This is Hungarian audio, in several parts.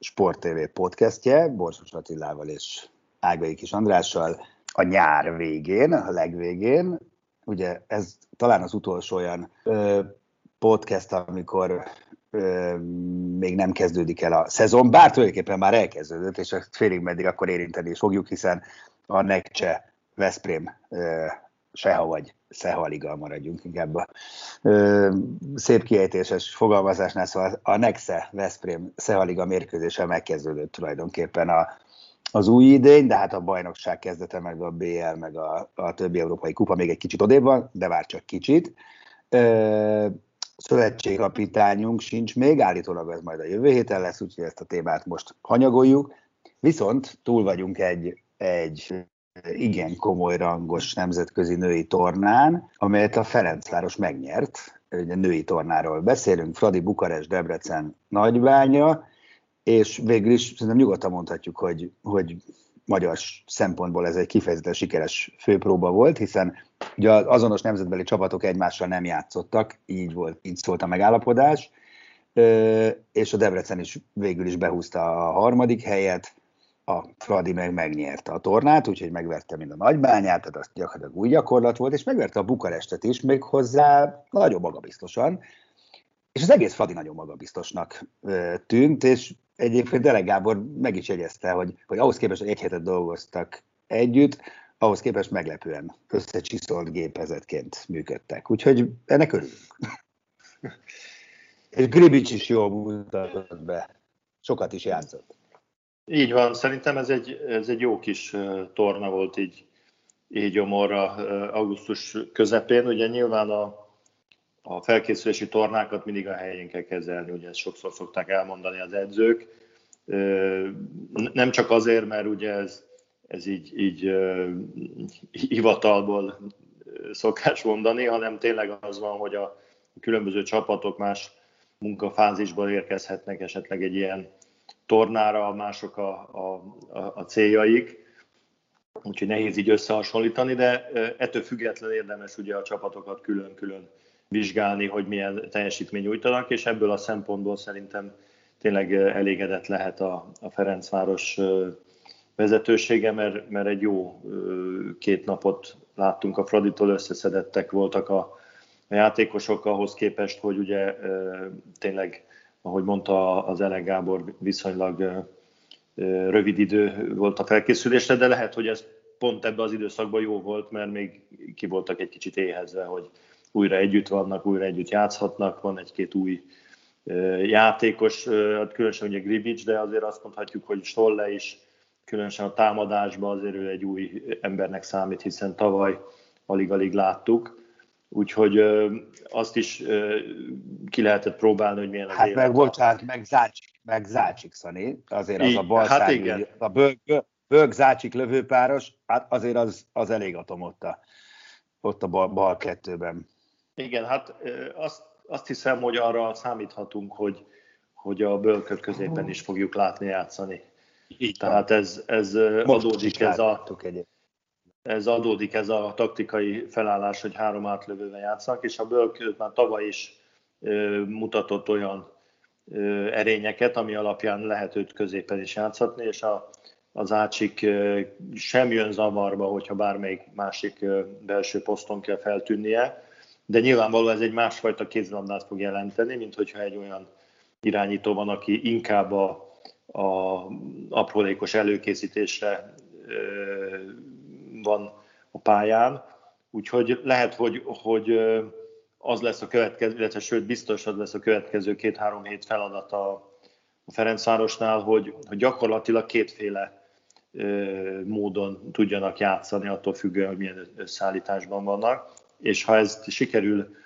Sport TV podcastje, Borsos Attilával és Ágai Kis Andrással a nyár végén, a legvégén. Ugye ez talán az utolsó olyan ö, podcast, amikor ö, még nem kezdődik el a szezon, bár tulajdonképpen már elkezdődött, és félig meddig akkor érinteni is fogjuk, hiszen a Nekcse Veszprém seha vagy Szeha Liga maradjunk inkább a ö, szép kiejtéses fogalmazásnál, szóval a Nexe Veszprém Szeha Liga mérkőzése megkezdődött tulajdonképpen a, az új idény, de hát a bajnokság kezdete, meg a BL, meg a, a többi európai kupa még egy kicsit odébb van, de már csak kicsit. Ö, szövetségkapitányunk sincs még, állítólag ez majd a jövő héten lesz, úgyhogy ezt a témát most hanyagoljuk. Viszont túl vagyunk egy, egy igen komoly rangos nemzetközi női tornán, amelyet a Ferencváros megnyert. Ugye női tornáról beszélünk, Fradi, Bukarest, Debrecen, Nagybánya, és végül is szerintem nyugodtan mondhatjuk, hogy, hogy magyar szempontból ez egy kifejezetten sikeres főpróba volt, hiszen ugye az azonos nemzetbeli csapatok egymással nem játszottak, így volt, így szólt a megállapodás, és a Debrecen is végül is behúzta a harmadik helyet, a Fradi meg megnyerte a tornát, úgyhogy megverte mind a nagybányát, tehát az gyakorlatilag új gyakorlat volt, és megverte a Bukarestet is, még hozzá nagyon magabiztosan, és az egész Fradi nagyon magabiztosnak tűnt, és egyébként Dele Gábor meg is jegyezte, hogy, hogy ahhoz képest, hogy egy hetet dolgoztak együtt, ahhoz képest meglepően összecsiszolt gépezetként működtek. Úgyhogy ennek örülünk. és Gribics is jól mutatott be. Sokat is játszott. Így van, szerintem ez egy, ez egy jó kis torna volt így, így gyomorra augusztus közepén. Ugye nyilván a, a felkészülési tornákat mindig a helyén kell kezelni, ugye ezt sokszor szokták elmondani az edzők. Nem csak azért, mert ugye ez, ez így, így hivatalból szokás mondani, hanem tényleg az van, hogy a különböző csapatok más munkafázisból érkezhetnek esetleg egy ilyen tornára, mások a, a, a céljaik, úgyhogy nehéz így összehasonlítani, de ettől függetlenül érdemes ugye a csapatokat külön-külön vizsgálni, hogy milyen teljesítmény nyújtanak, és ebből a szempontból szerintem tényleg elégedett lehet a, a Ferencváros vezetősége, mert, mert egy jó két napot láttunk a Fraditól, összeszedettek voltak a, a játékosok ahhoz képest, hogy ugye tényleg ahogy mondta az Ele Gábor, viszonylag rövid idő volt a felkészülésre, de lehet, hogy ez pont ebben az időszakban jó volt, mert még ki voltak egy kicsit éhezve, hogy újra együtt vannak, újra együtt játszhatnak, van egy-két új játékos, hát különösen ugye Gribic, de azért azt mondhatjuk, hogy Stolle is, különösen a támadásban azért ő egy új embernek számít, hiszen tavaly alig-alig láttuk. Úgyhogy azt is ki lehetett próbálni, hogy milyen az Hát élet. meg bocsánat, meg Zácsik, meg Zácsik Szani, azért az Így, a bal hát igen. a bög, bög Zácsik lövőpáros, hát azért az, az elég atom ott a, ott a bal, bal kettőben. Igen, hát azt, azt hiszem, hogy arra számíthatunk, hogy, hogy a bölkök középen is fogjuk látni játszani. Így Tehát ez, ez Most adódik ez a, egyébként. Ez adódik ez a taktikai felállás, hogy három átlövővel játszanak, és a Bölk már tavaly is mutatott olyan erényeket, ami alapján lehet őt középen is játszhatni, és a, az Ácsik sem jön zavarba, hogyha bármelyik másik belső poszton kell feltűnnie, de nyilvánvaló ez egy másfajta kézilabdát fog jelenteni, mint hogyha egy olyan irányító van, aki inkább a, a aprólékos előkészítésre van a pályán. Úgyhogy lehet, hogy, hogy az lesz a következő, illetve sőt biztos az lesz a következő két-három hét feladata a Ferencvárosnál, hogy, hogy gyakorlatilag kétféle módon tudjanak játszani, attól függően, hogy milyen összeállításban vannak. És ha ezt sikerül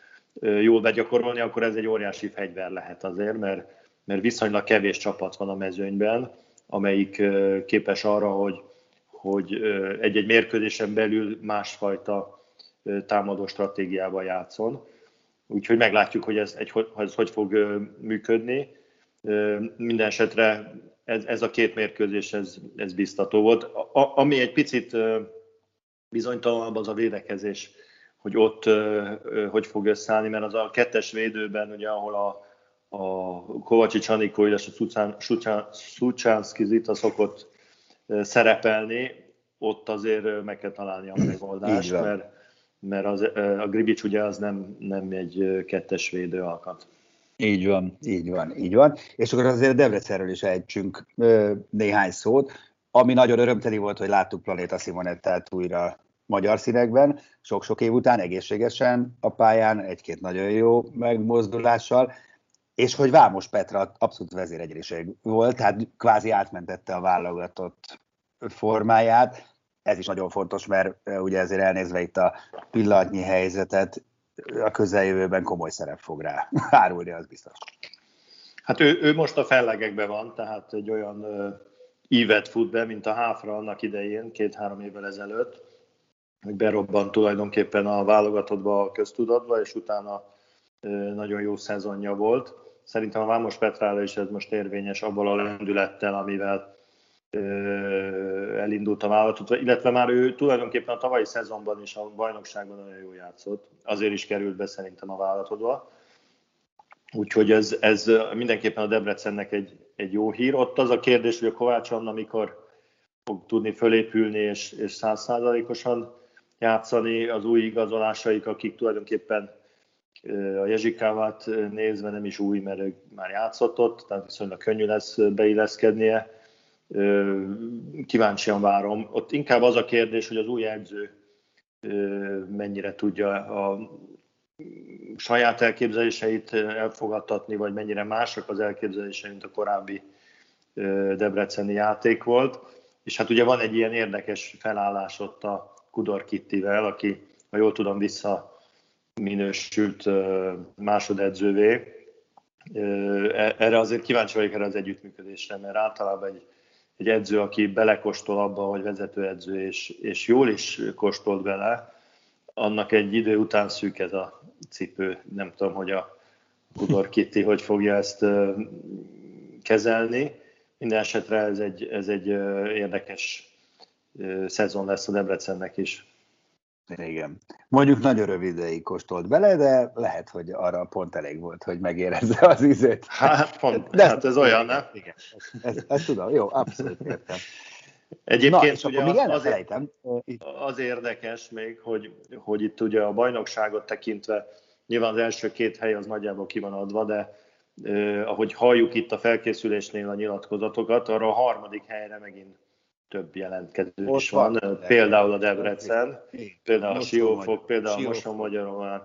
jól begyakorolni, akkor ez egy óriási fegyver lehet azért, mert, mert viszonylag kevés csapat van a mezőnyben, amelyik képes arra, hogy, hogy egy-egy mérkőzésen belül másfajta támadó stratégiával játszon. Úgyhogy meglátjuk, hogy ez, egy, ez hogy fog működni. Minden esetre ez, ez a két mérkőzés, ez, ez biztató volt. A, ami egy picit bizonytalanabb, az a védekezés, hogy ott hogy fog összeállni, mert az a kettes védőben, ugye, ahol a, a Kovacsi Csanikó, illetve Szucsánszki Zita szokott szerepelni, ott azért meg kell találni a megoldást, mert mert az, a Gribics ugye az nem, nem egy kettes védő alkat. Így van, így van, így van. És akkor azért Debrecenről is ejtsünk néhány szót, ami nagyon örömteli volt, hogy láttuk Planéta Simonettát újra magyar színekben, sok-sok év után egészségesen a pályán, egy-két nagyon jó megmozdulással, és hogy Vámos Petra abszolút vezéregyériség volt, tehát kvázi átmentette a válogatott formáját, ez is nagyon fontos, mert ugye ezért elnézve itt a pillanatnyi helyzetet, a közeljövőben komoly szerep fog rá árulni, az biztos. Hát ő, ő most a fellegekben van, tehát egy olyan ívet fut be, mint a Háfra annak idején, két-három évvel ezelőtt, hogy berobbant tulajdonképpen a válogatottba a köztudatba, és utána nagyon jó szezonja volt. Szerintem a Vámos Petrára is ez most érvényes abban a lendülettel, amivel elindult a vállalatot, illetve már ő tulajdonképpen a tavalyi szezonban is a bajnokságban nagyon jól játszott, azért is került be szerintem a vállalatodba. Úgyhogy ez, ez mindenképpen a Debrecennek egy, egy jó hír. Ott az a kérdés, hogy a Kovács Anna mikor fog tudni fölépülni és, és százszázalékosan játszani az új igazolásaik, akik tulajdonképpen a Jezsikávát nézve nem is új, mert ő már játszott ott, tehát viszonylag könnyű lesz beilleszkednie kíváncsian várom. Ott inkább az a kérdés, hogy az új edző mennyire tudja a saját elképzeléseit elfogadtatni, vagy mennyire mások az elképzelései, mint a korábbi debreceni játék volt. És hát ugye van egy ilyen érdekes felállás ott a Kudor Kittivel, aki, ha jól tudom, vissza minősült másodedzővé. E-, erre azért kíváncsi vagyok erre az együttműködésre, mert általában egy egy edző, aki belekostol abba, hogy vezetőedző, és, és jól is kostolt bele, annak egy idő után szűk ez a cipő. Nem tudom, hogy a Kudor Kitty hogy fogja ezt kezelni. Minden esetre ez egy, ez egy érdekes szezon lesz a Debrecennek is. Igen. Mondjuk nagyon rövid ideig kóstolt bele, de lehet, hogy arra pont elég volt, hogy megérezze az ízét. Hát pont, de, hát ez olyan, nem? Igen, ezt, ezt tudom, jó, abszolút értem. Egyébként Na, ugye az, az, az érdekes még, hogy, hogy itt ugye a bajnokságot tekintve nyilván az első két hely az nagyjából ki van adva, de eh, ahogy halljuk itt a felkészülésnél a nyilatkozatokat, arra a harmadik helyre megint több jelentkező Ott is van, van. például a Debrecen, például a Siófok, például a Moson-Magyaromán,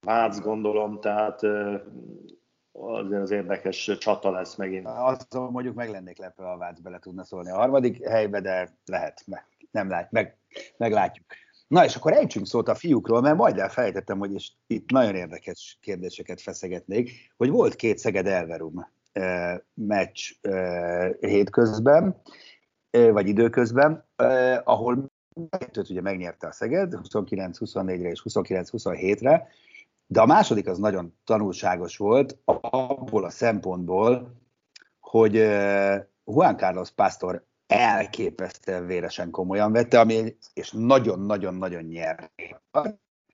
Vác gondolom, tehát azért az érdekes csata lesz megint. Azon mondjuk meg lennék lepve, a Vác bele tudna szólni a harmadik helybe, de lehet, meg, nem lát, meg, meglátjuk. Na és akkor ejtsünk szót a fiúkról, mert majd elfelejtettem, hogy is itt nagyon érdekes kérdéseket feszegetnék, hogy volt két Szeged Elverum eh, meccs eh, hétközben, vagy időközben, ahol kettőt ugye megnyerte a Szeged, 29-24-re és 29-27-re, de a második az nagyon tanulságos volt abból a szempontból, hogy Juan Carlos Pastor elképesztően véresen komolyan vette, ami, és nagyon-nagyon-nagyon nyert.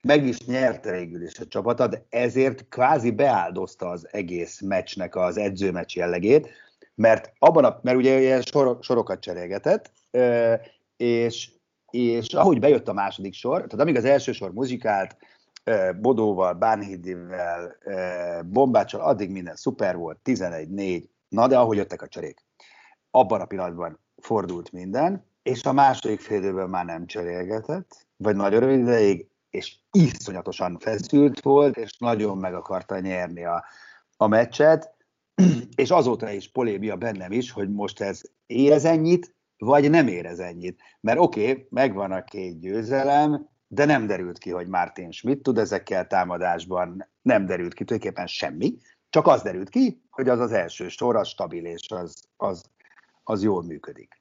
Meg is nyerte végül is a csapata, de ezért kvázi beáldozta az egész meccsnek az edzőmeccs jellegét, mert abban a, mert ugye ilyen sor, sorokat cserélgetett, és, és ahogy bejött a második sor, tehát amíg az első sor muzsikált, Bodóval, Bánhidivel, Bombácsal, addig minden szuper volt, 11-4, na de ahogy jöttek a cserék. abban a pillanatban fordult minden, és a második fél időben már nem cserélgetett, vagy nagyon rövid ideig, és iszonyatosan feszült volt, és nagyon meg akarta nyerni a, a meccset, és azóta is polémia bennem is, hogy most ez érez ennyit, vagy nem érez ennyit. Mert oké, okay, megvan a két győzelem, de nem derült ki, hogy Martin Schmidt tud ezekkel támadásban, nem derült ki tulajdonképpen semmi, csak az derült ki, hogy az az első sor, az stabil és az, az, az jól működik.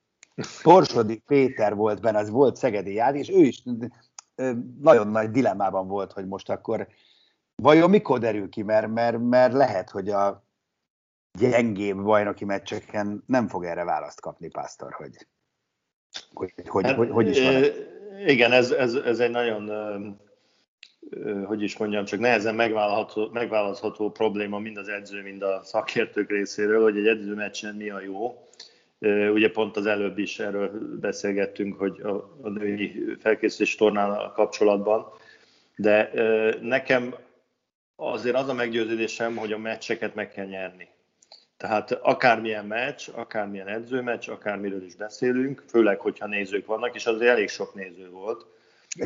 Porsodi Péter volt benne, az volt Szegedi Jád, és ő is nagyon nagy dilemmában volt, hogy most akkor vajon mikor derül ki, mert, mert, mert lehet, hogy a gyengébb bajnoki meccseken nem fog erre választ kapni Pásztor, hogy hogy, hogy, hát, hogy, hogy is van. Igen, ez, ez, ez egy nagyon, hogy is mondjam, csak nehezen megválasztható, megválasztható probléma mind az edző, mind a szakértők részéről, hogy egy edzőmeccsen mi a jó. Ugye pont az előbb is erről beszélgettünk, hogy a, a női felkészülés tornán kapcsolatban, de nekem azért az a meggyőződésem, hogy a meccseket meg kell nyerni. Tehát akármilyen meccs, akármilyen edzőmeccs, akármiről is beszélünk, főleg, hogyha nézők vannak, és azért elég sok néző volt.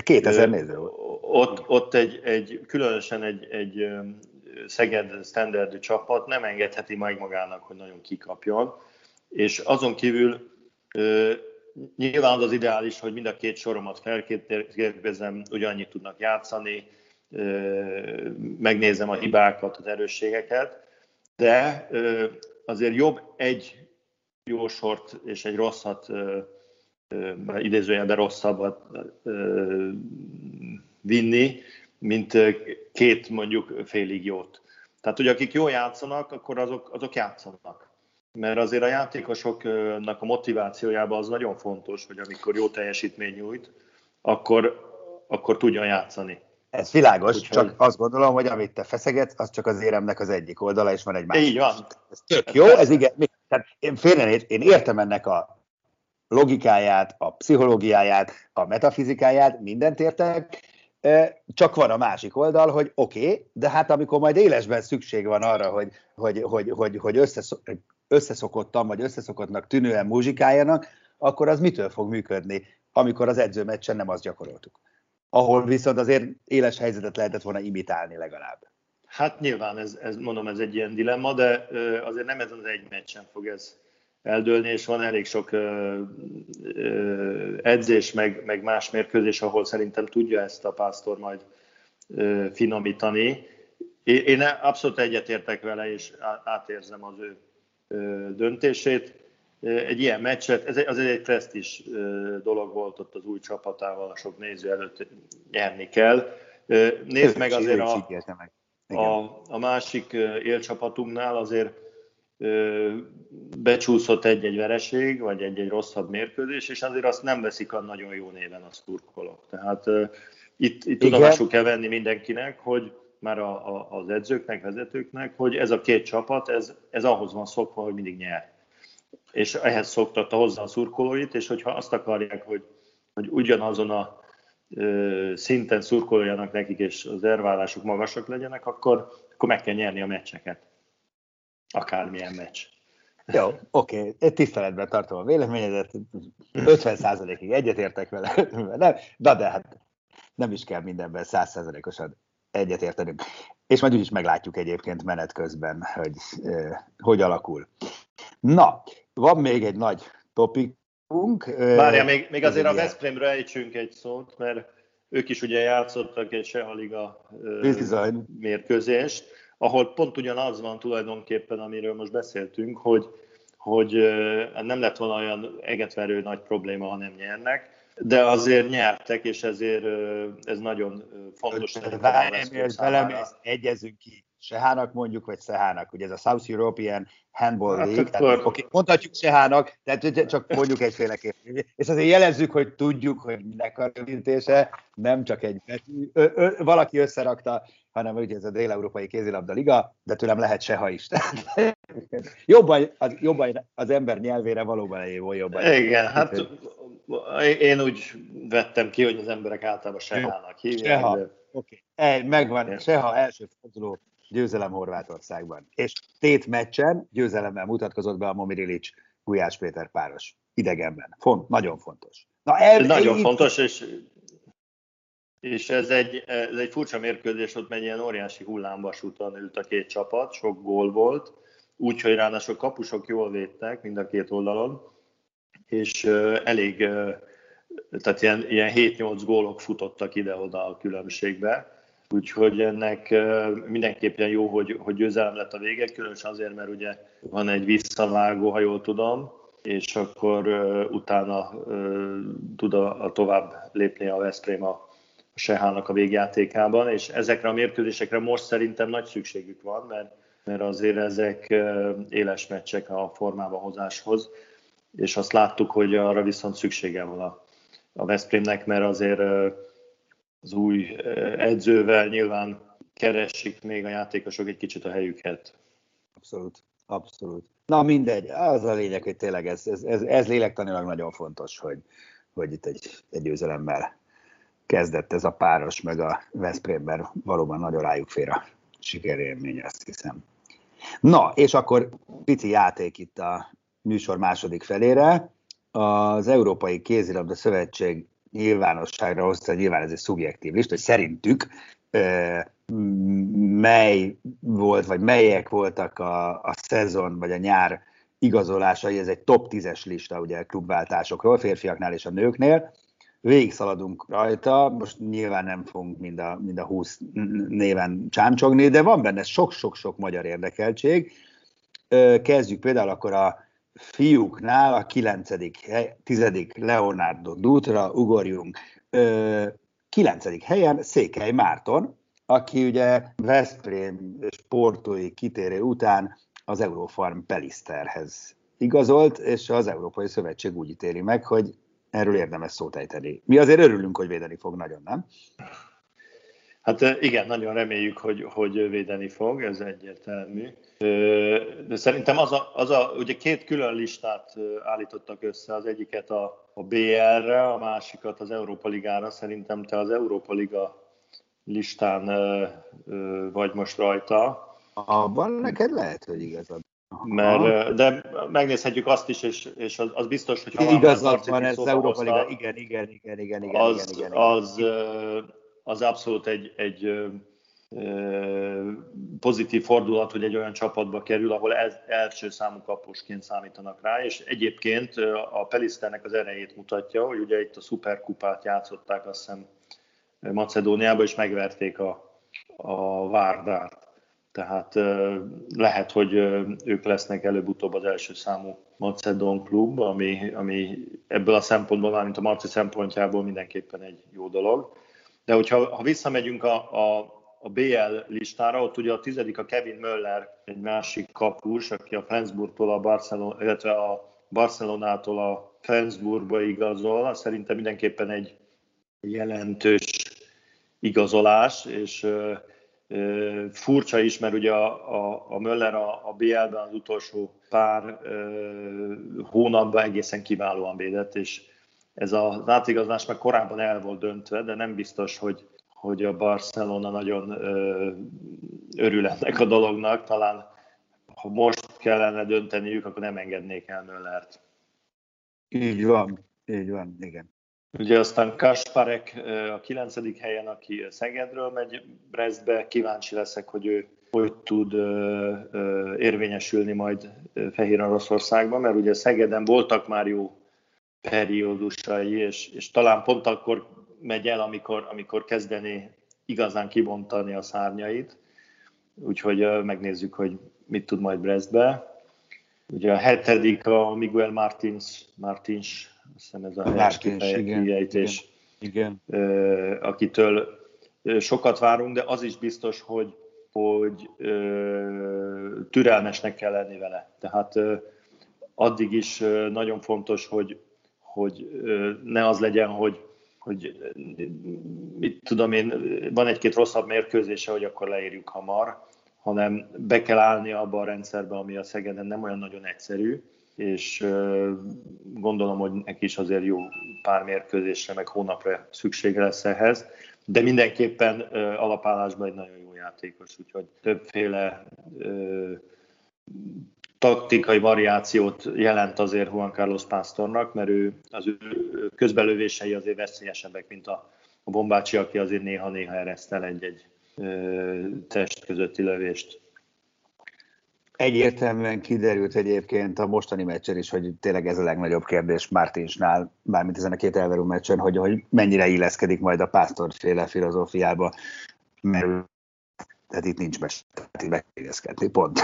2000 néző volt. Ott, ott egy, egy, különösen egy, egy Szeged standardű csapat nem engedheti meg magának, hogy nagyon kikapjon. És azon kívül nyilván az ideális, hogy mind a két soromat felkérdezem, ugyannyit tudnak játszani, megnézem a hibákat, az erősségeket, de azért jobb egy jó sort és egy rosszat, idézőjelben rosszabbat vinni, mint két mondjuk félig jót. Tehát, hogy akik jól játszanak, akkor azok, azok játszanak. Mert azért a játékosoknak a motivációjában az nagyon fontos, hogy amikor jó teljesítmény nyújt, akkor, akkor tudjon játszani. Ez világos, Úgyhogy... csak azt gondolom, hogy amit te feszegetsz, az csak az éremnek az egyik oldala, és van egy másik. Így van. Ez tök jó, ez igen. Tehát én félre én értem ennek a logikáját, a pszichológiáját, a metafizikáját, mindent értek, csak van a másik oldal, hogy oké, okay, de hát amikor majd élesben szükség van arra, hogy, hogy, hogy, hogy, hogy összeszokottam, vagy összeszokottnak tűnően muzsikáljanak, akkor az mitől fog működni, amikor az edzőmeccsen nem azt gyakoroltuk ahol viszont azért éles helyzetet lehetett volna imitálni legalább. Hát nyilván, ez, ez mondom, ez egy ilyen dilemma, de azért nem ezen az egy meccsen fog ez eldőlni, és van elég sok ö, ö, edzés, meg, meg más mérkőzés, ahol szerintem tudja ezt a pásztor majd ö, finomítani. Én abszolút egyetértek vele, és átérzem az ő döntését egy ilyen meccset, ez az egy presztis dolog volt ott az új csapatával, a sok néző előtt nyerni kell. Nézd meg azért a, a, a másik élcsapatunknál azért becsúszott egy-egy vereség, vagy egy-egy rosszabb mérkőzés, és azért azt nem veszik a nagyon jó néven a szurkolók. Tehát itt, itt tudomásul kell venni mindenkinek, hogy már a, a, az edzőknek, vezetőknek, hogy ez a két csapat, ez, ez ahhoz van szokva, hogy mindig nyer és ehhez szoktatta hozzá a szurkolóit, és hogyha azt akarják, hogy, hogy ugyanazon a ö, szinten szurkoljanak nekik, és az erválásuk magasak legyenek, akkor, akkor meg kell nyerni a meccseket. Akármilyen meccs. Jó, oké, okay. tiszteletben tartom a véleményedet, 50%-ig egyetértek vele, nem, de, de hát nem is kell mindenben 100%-osan egyetértenünk. És majd úgyis meglátjuk egyébként menet közben, hogy eh, hogy alakul. Na, van még egy nagy topikunk. Várja, még, még azért a Veszprémről ejtsünk egy szót, mert ők is ugye játszottak egy Sehaliga mérkőzést, ahol pont ugyanaz van tulajdonképpen, amiről most beszéltünk, hogy, hogy nem lett volna olyan egetverő nagy probléma, ha nem nyernek, de azért nyertek, és ezért ez nagyon fontos. Várj, velem egyezünk ki. Sehának mondjuk, vagy Szehának, ugye ez a South European Handball hát League, tehát, okay, mondhatjuk Sehának, tehát csak mondjuk egyféleképpen. És azért jelezzük, hogy tudjuk, hogy minek a rövidítése, nem csak egy betű, ö, ö, valaki összerakta, hanem ugye ez a Dél-Európai Kézilabda Liga, de tőlem lehet Seha is. jobban, az, jobban az ember nyelvére valóban jó jobban. Igen, hát én úgy vettem ki, hogy az emberek általában Sehának hívják. Seha. De... Oké, okay. megvan, Seha első forduló győzelem Horvátországban. És tét meccsen győzelemmel mutatkozott be a Momirilic Gulyás Péter páros idegenben. Font, nagyon fontos. Na, el, nagyon itt... fontos, és, és ez egy, ez egy furcsa mérkőzés, ott egy ilyen óriási hullámvasúton ült a két csapat, sok gól volt, úgyhogy ráadásul kapusok jól védtek mind a két oldalon, és elég, tehát ilyen, ilyen 7-8 gólok futottak ide-oda a különbségbe, úgyhogy ennek mindenképpen jó, hogy, hogy győzelem lett a vége, különösen azért, mert ugye van egy visszavágó, ha jól tudom, és akkor utána tud a, a tovább lépni a Veszprém a, Sehának a végjátékában, és ezekre a mérkőzésekre most szerintem nagy szükségük van, mert, mert azért ezek éles meccsek a formába hozáshoz, és azt láttuk, hogy arra viszont szüksége van a, a Veszprémnek, mert azért az új edzővel nyilván keresik még a játékosok egy kicsit a helyüket. Abszolút, abszolút. Na mindegy, az a lényeg, hogy tényleg ez, ez, ez, ez lélektanilag nagyon fontos, hogy, hogy itt egy, egy győzelemmel kezdett ez a páros, meg a Veszprémben valóban nagyon rájuk fér a sikerélmény, azt hiszem. Na, és akkor pici játék itt a műsor második felére. Az Európai Kézilabda Szövetség nyilvánosságra hozta, nyilván ez egy szubjektív lista, hogy szerintük mely volt, vagy melyek voltak a, a szezon, vagy a nyár igazolásai, ez egy top 10-es lista ugye klubváltásokról, férfiaknál és a nőknél. Végig szaladunk rajta, most nyilván nem fogunk mind a, mind a 20 néven csámcsogni, de van benne sok-sok-sok magyar érdekeltség. Kezdjük például akkor a fiúknál a 9. 10. Leonardo Dutra, ugorjunk. 9. helyen Székely Márton, aki ugye Veszprém sportói kitérő után az Eurofarm Pelisterhez igazolt, és az Európai Szövetség úgy ítéli meg, hogy erről érdemes szót ejteni. Mi azért örülünk, hogy védeni fog nagyon, nem? Hát igen, nagyon reméljük, hogy, hogy védeni fog, ez egyértelmű. De szerintem az a, az a, ugye két külön listát állítottak össze, az egyiket a, a BR-re, a másikat az Európa Ligára. Szerintem te az Európa Liga listán vagy most rajta. Abban neked lehet, hogy igazad. Mert, de megnézhetjük azt is, és, és az, az biztos, hogy ha igazad van, ez az Európa Liga, igen, igen, igen, igen, igen, az, igen, igen, az, az abszolút egy, egy pozitív fordulat, hogy egy olyan csapatba kerül, ahol ez, első számú kapusként számítanak rá, és egyébként a Peliszternek az erejét mutatja, hogy ugye itt a szuperkupát játszották, azt hiszem Macedóniába, és megverték a, a Várdát. Tehát lehet, hogy ők lesznek előbb-utóbb az első számú Macedón klub, ami, ami ebből a szempontból, már mint a Marci szempontjából mindenképpen egy jó dolog. De hogyha ha visszamegyünk a, a, a BL listára, ott ugye a tizedik a Kevin Möller, egy másik kapus, aki a Flensburgtól a Barcelona, illetve a Barcelonától a Flensburgba igazol, szerintem mindenképpen egy jelentős igazolás, és Furcsa is, mert ugye a, a, a Möller a, a BL-ben az utolsó pár ö, hónapban egészen kiválóan védett, és ez az átigazolás már korábban el volt döntve, de nem biztos, hogy, hogy a Barcelona nagyon ö, örül ennek a dolognak. Talán ha most kellene dönteniük, akkor nem engednék el Möllert. Így van, így van, igen. Ugye aztán Kasparek a kilencedik helyen, aki Szegedről megy Brestbe, kíváncsi leszek, hogy ő hogy tud érvényesülni majd Fehér Oroszországban, mert ugye Szegeden voltak már jó periódusai, és, és talán pont akkor megy el, amikor, amikor kezdené igazán kibontani a szárnyait. Úgyhogy megnézzük, hogy mit tud majd Brestbe. Ugye a hetedik a Miguel Martins, Martins azt hiszem ez a helyes kifejezés, igen, igen. akitől sokat várunk, de az is biztos, hogy, hogy türelmesnek kell lenni vele. Tehát addig is nagyon fontos, hogy, hogy ne az legyen, hogy, hogy mit tudom én, van egy-két rosszabb mérkőzése, hogy akkor leírjuk hamar, hanem be kell állni abba a rendszerbe, ami a Szegeden nem olyan nagyon egyszerű, és gondolom, hogy neki is azért jó pár mérkőzésre, meg hónapra szüksége lesz ehhez, de mindenképpen alapállásban egy nagyon jó játékos, úgyhogy többféle taktikai variációt jelent azért Juan Carlos Pásztornak, mert ő, az ő közbelövései azért veszélyesebbek, mint a, a bombácsi, aki azért néha-néha ereszt el egy-egy test közötti lövést. Egyértelműen kiderült egyébként a mostani meccsen is, hogy tényleg ez a legnagyobb kérdés Martinsnál, mármint ezen a két elverő meccsen, hogy, hogy mennyire illeszkedik majd a pásztorféle filozófiába, mert tehát itt nincs mese, tehát itt pont.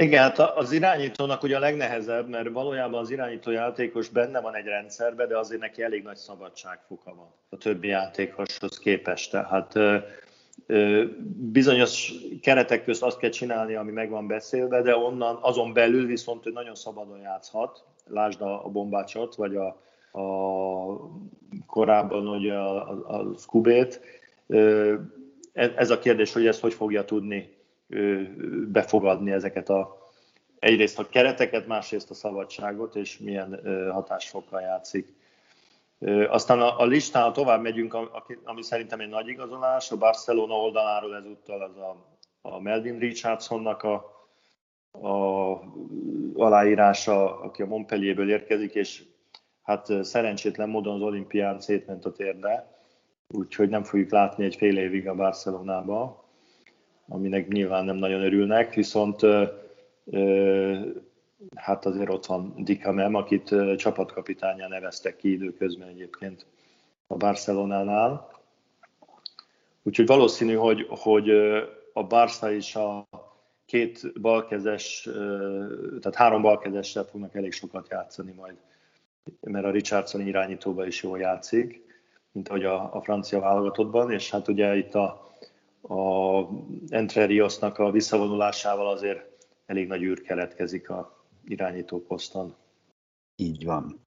Igen, hát az irányítónak ugye a legnehezebb, mert valójában az irányító játékos benne van egy rendszerben, de azért neki elég nagy szabadságfoka van a többi játékoshoz képest. Tehát bizonyos keretek közt azt kell csinálni, ami meg van beszélve, de onnan, azon belül viszont ő nagyon szabadon játszhat. Lásd a, a bombácsot, vagy a, a korábban ugye a, a, a Skubét. Ez a kérdés, hogy ezt hogy fogja tudni befogadni ezeket a egyrészt a kereteket, másrészt a szabadságot, és milyen hatásfokkal játszik. Aztán a, a listán, tovább megyünk, ami szerintem egy nagy igazolás, a Barcelona oldaláról ezúttal az a, a Melvin Richardsonnak a, a aláírása, aki a Montpellierből érkezik, és hát szerencsétlen módon az olimpián szétment a térde, úgyhogy nem fogjuk látni egy fél évig a Barcelonába, aminek nyilván nem nagyon örülnek, viszont hát azért ott van Dikamem, akit csapatkapitányá neveztek ki időközben egyébként a Barcelonánál. Úgyhogy valószínű, hogy, hogy a Barca is a két balkezes, tehát három balkezessel fognak elég sokat játszani majd, mert a Richardson irányítóban is jól játszik, mint ahogy a, a francia válogatottban, és hát ugye itt a, a Entre Riosnak a visszavonulásával azért elég nagy űr keletkezik a irányító poszton. Így van.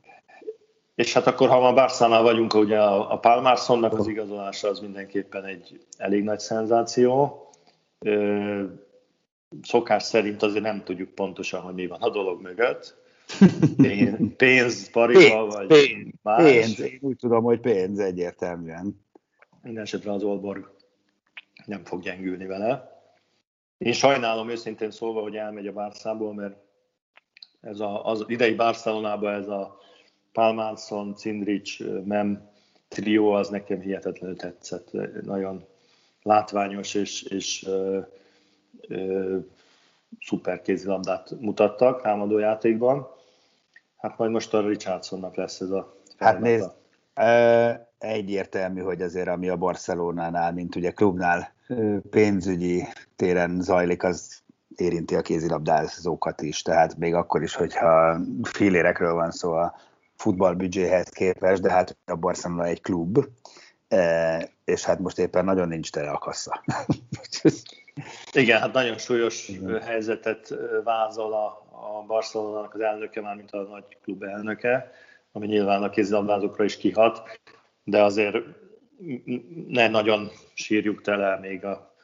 És hát akkor, ha már Barszánál vagyunk, ugye a, a Palmarsonnak az igazolása az mindenképpen egy elég nagy szenzáció. Ö, szokás szerint azért nem tudjuk pontosan, hogy mi van a dolog mögött. Pénz, pénz vagy pénz, más. Pénz, én úgy tudom, hogy pénz egyértelműen. Mindenesetre az Olborg nem fog gyengülni vele. Én sajnálom őszintén szólva, hogy elmegy a Bárszából, mert ez a, az idei Barcelonában ez a Palmanson, Cindric, Mem trió az nekem hihetetlenül tetszett. Nagyon látványos és, és ö, ö, szuper kézilabdát mutattak támadójátékban. Hát majd most a Richardsonnak lesz ez a feladata. Hát nézd, egyértelmű, hogy azért ami a Barcelonánál, mint ugye klubnál pénzügyi téren zajlik, az érinti a kézilabdázókat is, tehát még akkor is, hogyha filérekről van szó a futballbüdzséhez képest, de hát a Barcelona egy klub, és hát most éppen nagyon nincs tele a kassa. Igen, hát nagyon súlyos Igen. helyzetet vázol a, a Barcelonának az elnöke, már mint a nagy klub elnöke, ami nyilván a kézilabdázókra is kihat de azért ne nagyon sírjuk tele még a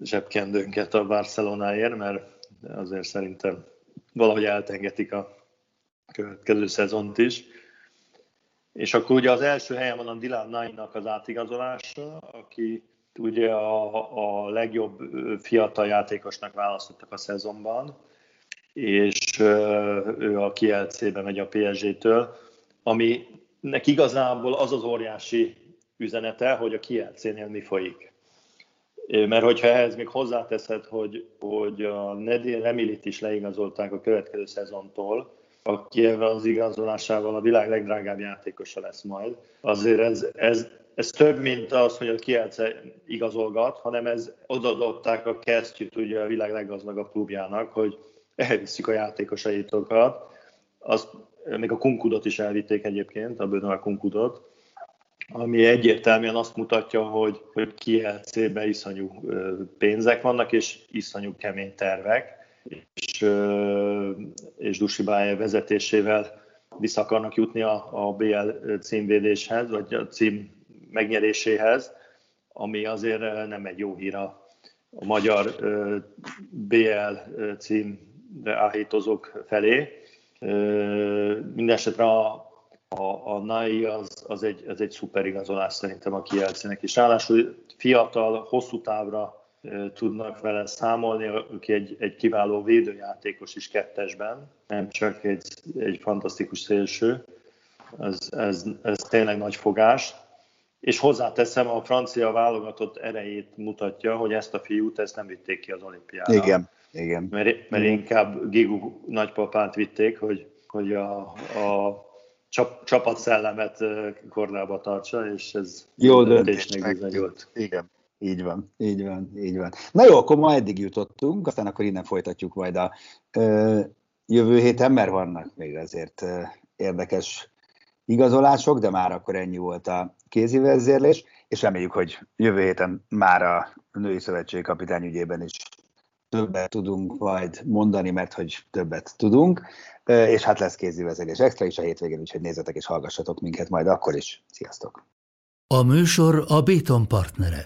zsebkendőnket a Barcelonáért, mert azért szerintem valahogy eltengetik a következő szezont is. És akkor ugye az első helyen van a Dylan Nine-nak az átigazolása, aki ugye a, a legjobb fiatal játékosnak választottak a szezonban, és ő a Kielcébe megy a PSG-től, ami neki igazából az az óriási üzenete, hogy a kielcénél mi folyik. Mert hogyha ehhez még hozzáteszed, hogy, hogy a Nedi Remilit is leigazolták a következő szezontól, aki ebben az igazolásával a világ legdrágább játékosa lesz majd. Azért ez, ez, ez több, mint az, hogy a Kielce igazolgat, hanem ez odadották a kesztyűt ugye a világ leggazdagabb klubjának, hogy elviszük a játékosaitokat. Azt még a kunkudot is elvitték egyébként, a Benoit kunkudot, ami egyértelműen azt mutatja, hogy, hogy Kielcében iszonyú pénzek vannak, és iszonyú kemény tervek, és, és Dusibáje vezetésével vissza akarnak jutni a, a BL címvédéshez, vagy a cím megnyeréséhez, ami azért nem egy jó hír a, a magyar BL címre áhítozók felé. Mindenesetre a, a, a NAI az, az, egy, az egy szuper igazolás szerintem a Kielcének, és ráadásul fiatal, hosszú távra tudnak vele számolni, aki egy, egy kiváló védőjátékos is kettesben, nem csak egy, egy fantasztikus szélső. Ez, ez, ez tényleg nagy fogás. És hozzáteszem, a francia válogatott erejét mutatja, hogy ezt a fiút ezt nem vitték ki az olimpiára. Igen, igen. Mert, mert inkább Gigu nagypapát vitték, hogy, hogy a, a csap, csapatszellemet korlába tartsa, és ez jó döntésnek bizonyult. Igen. Így van, így van, így van. Na jó, akkor ma eddig jutottunk, aztán akkor innen folytatjuk majd a ö, jövő héten, mert vannak még azért ö, érdekes igazolások, de már akkor ennyi volt a kézi vezérlés, és reméljük, hogy jövő héten már a női szövetség kapitány ügyében is többet tudunk majd mondani, mert hogy többet tudunk, és hát lesz kézi vezérlés extra is a hétvégén, úgyhogy nézzetek és hallgassatok minket majd akkor is. Sziasztok! A műsor a Béton partnere.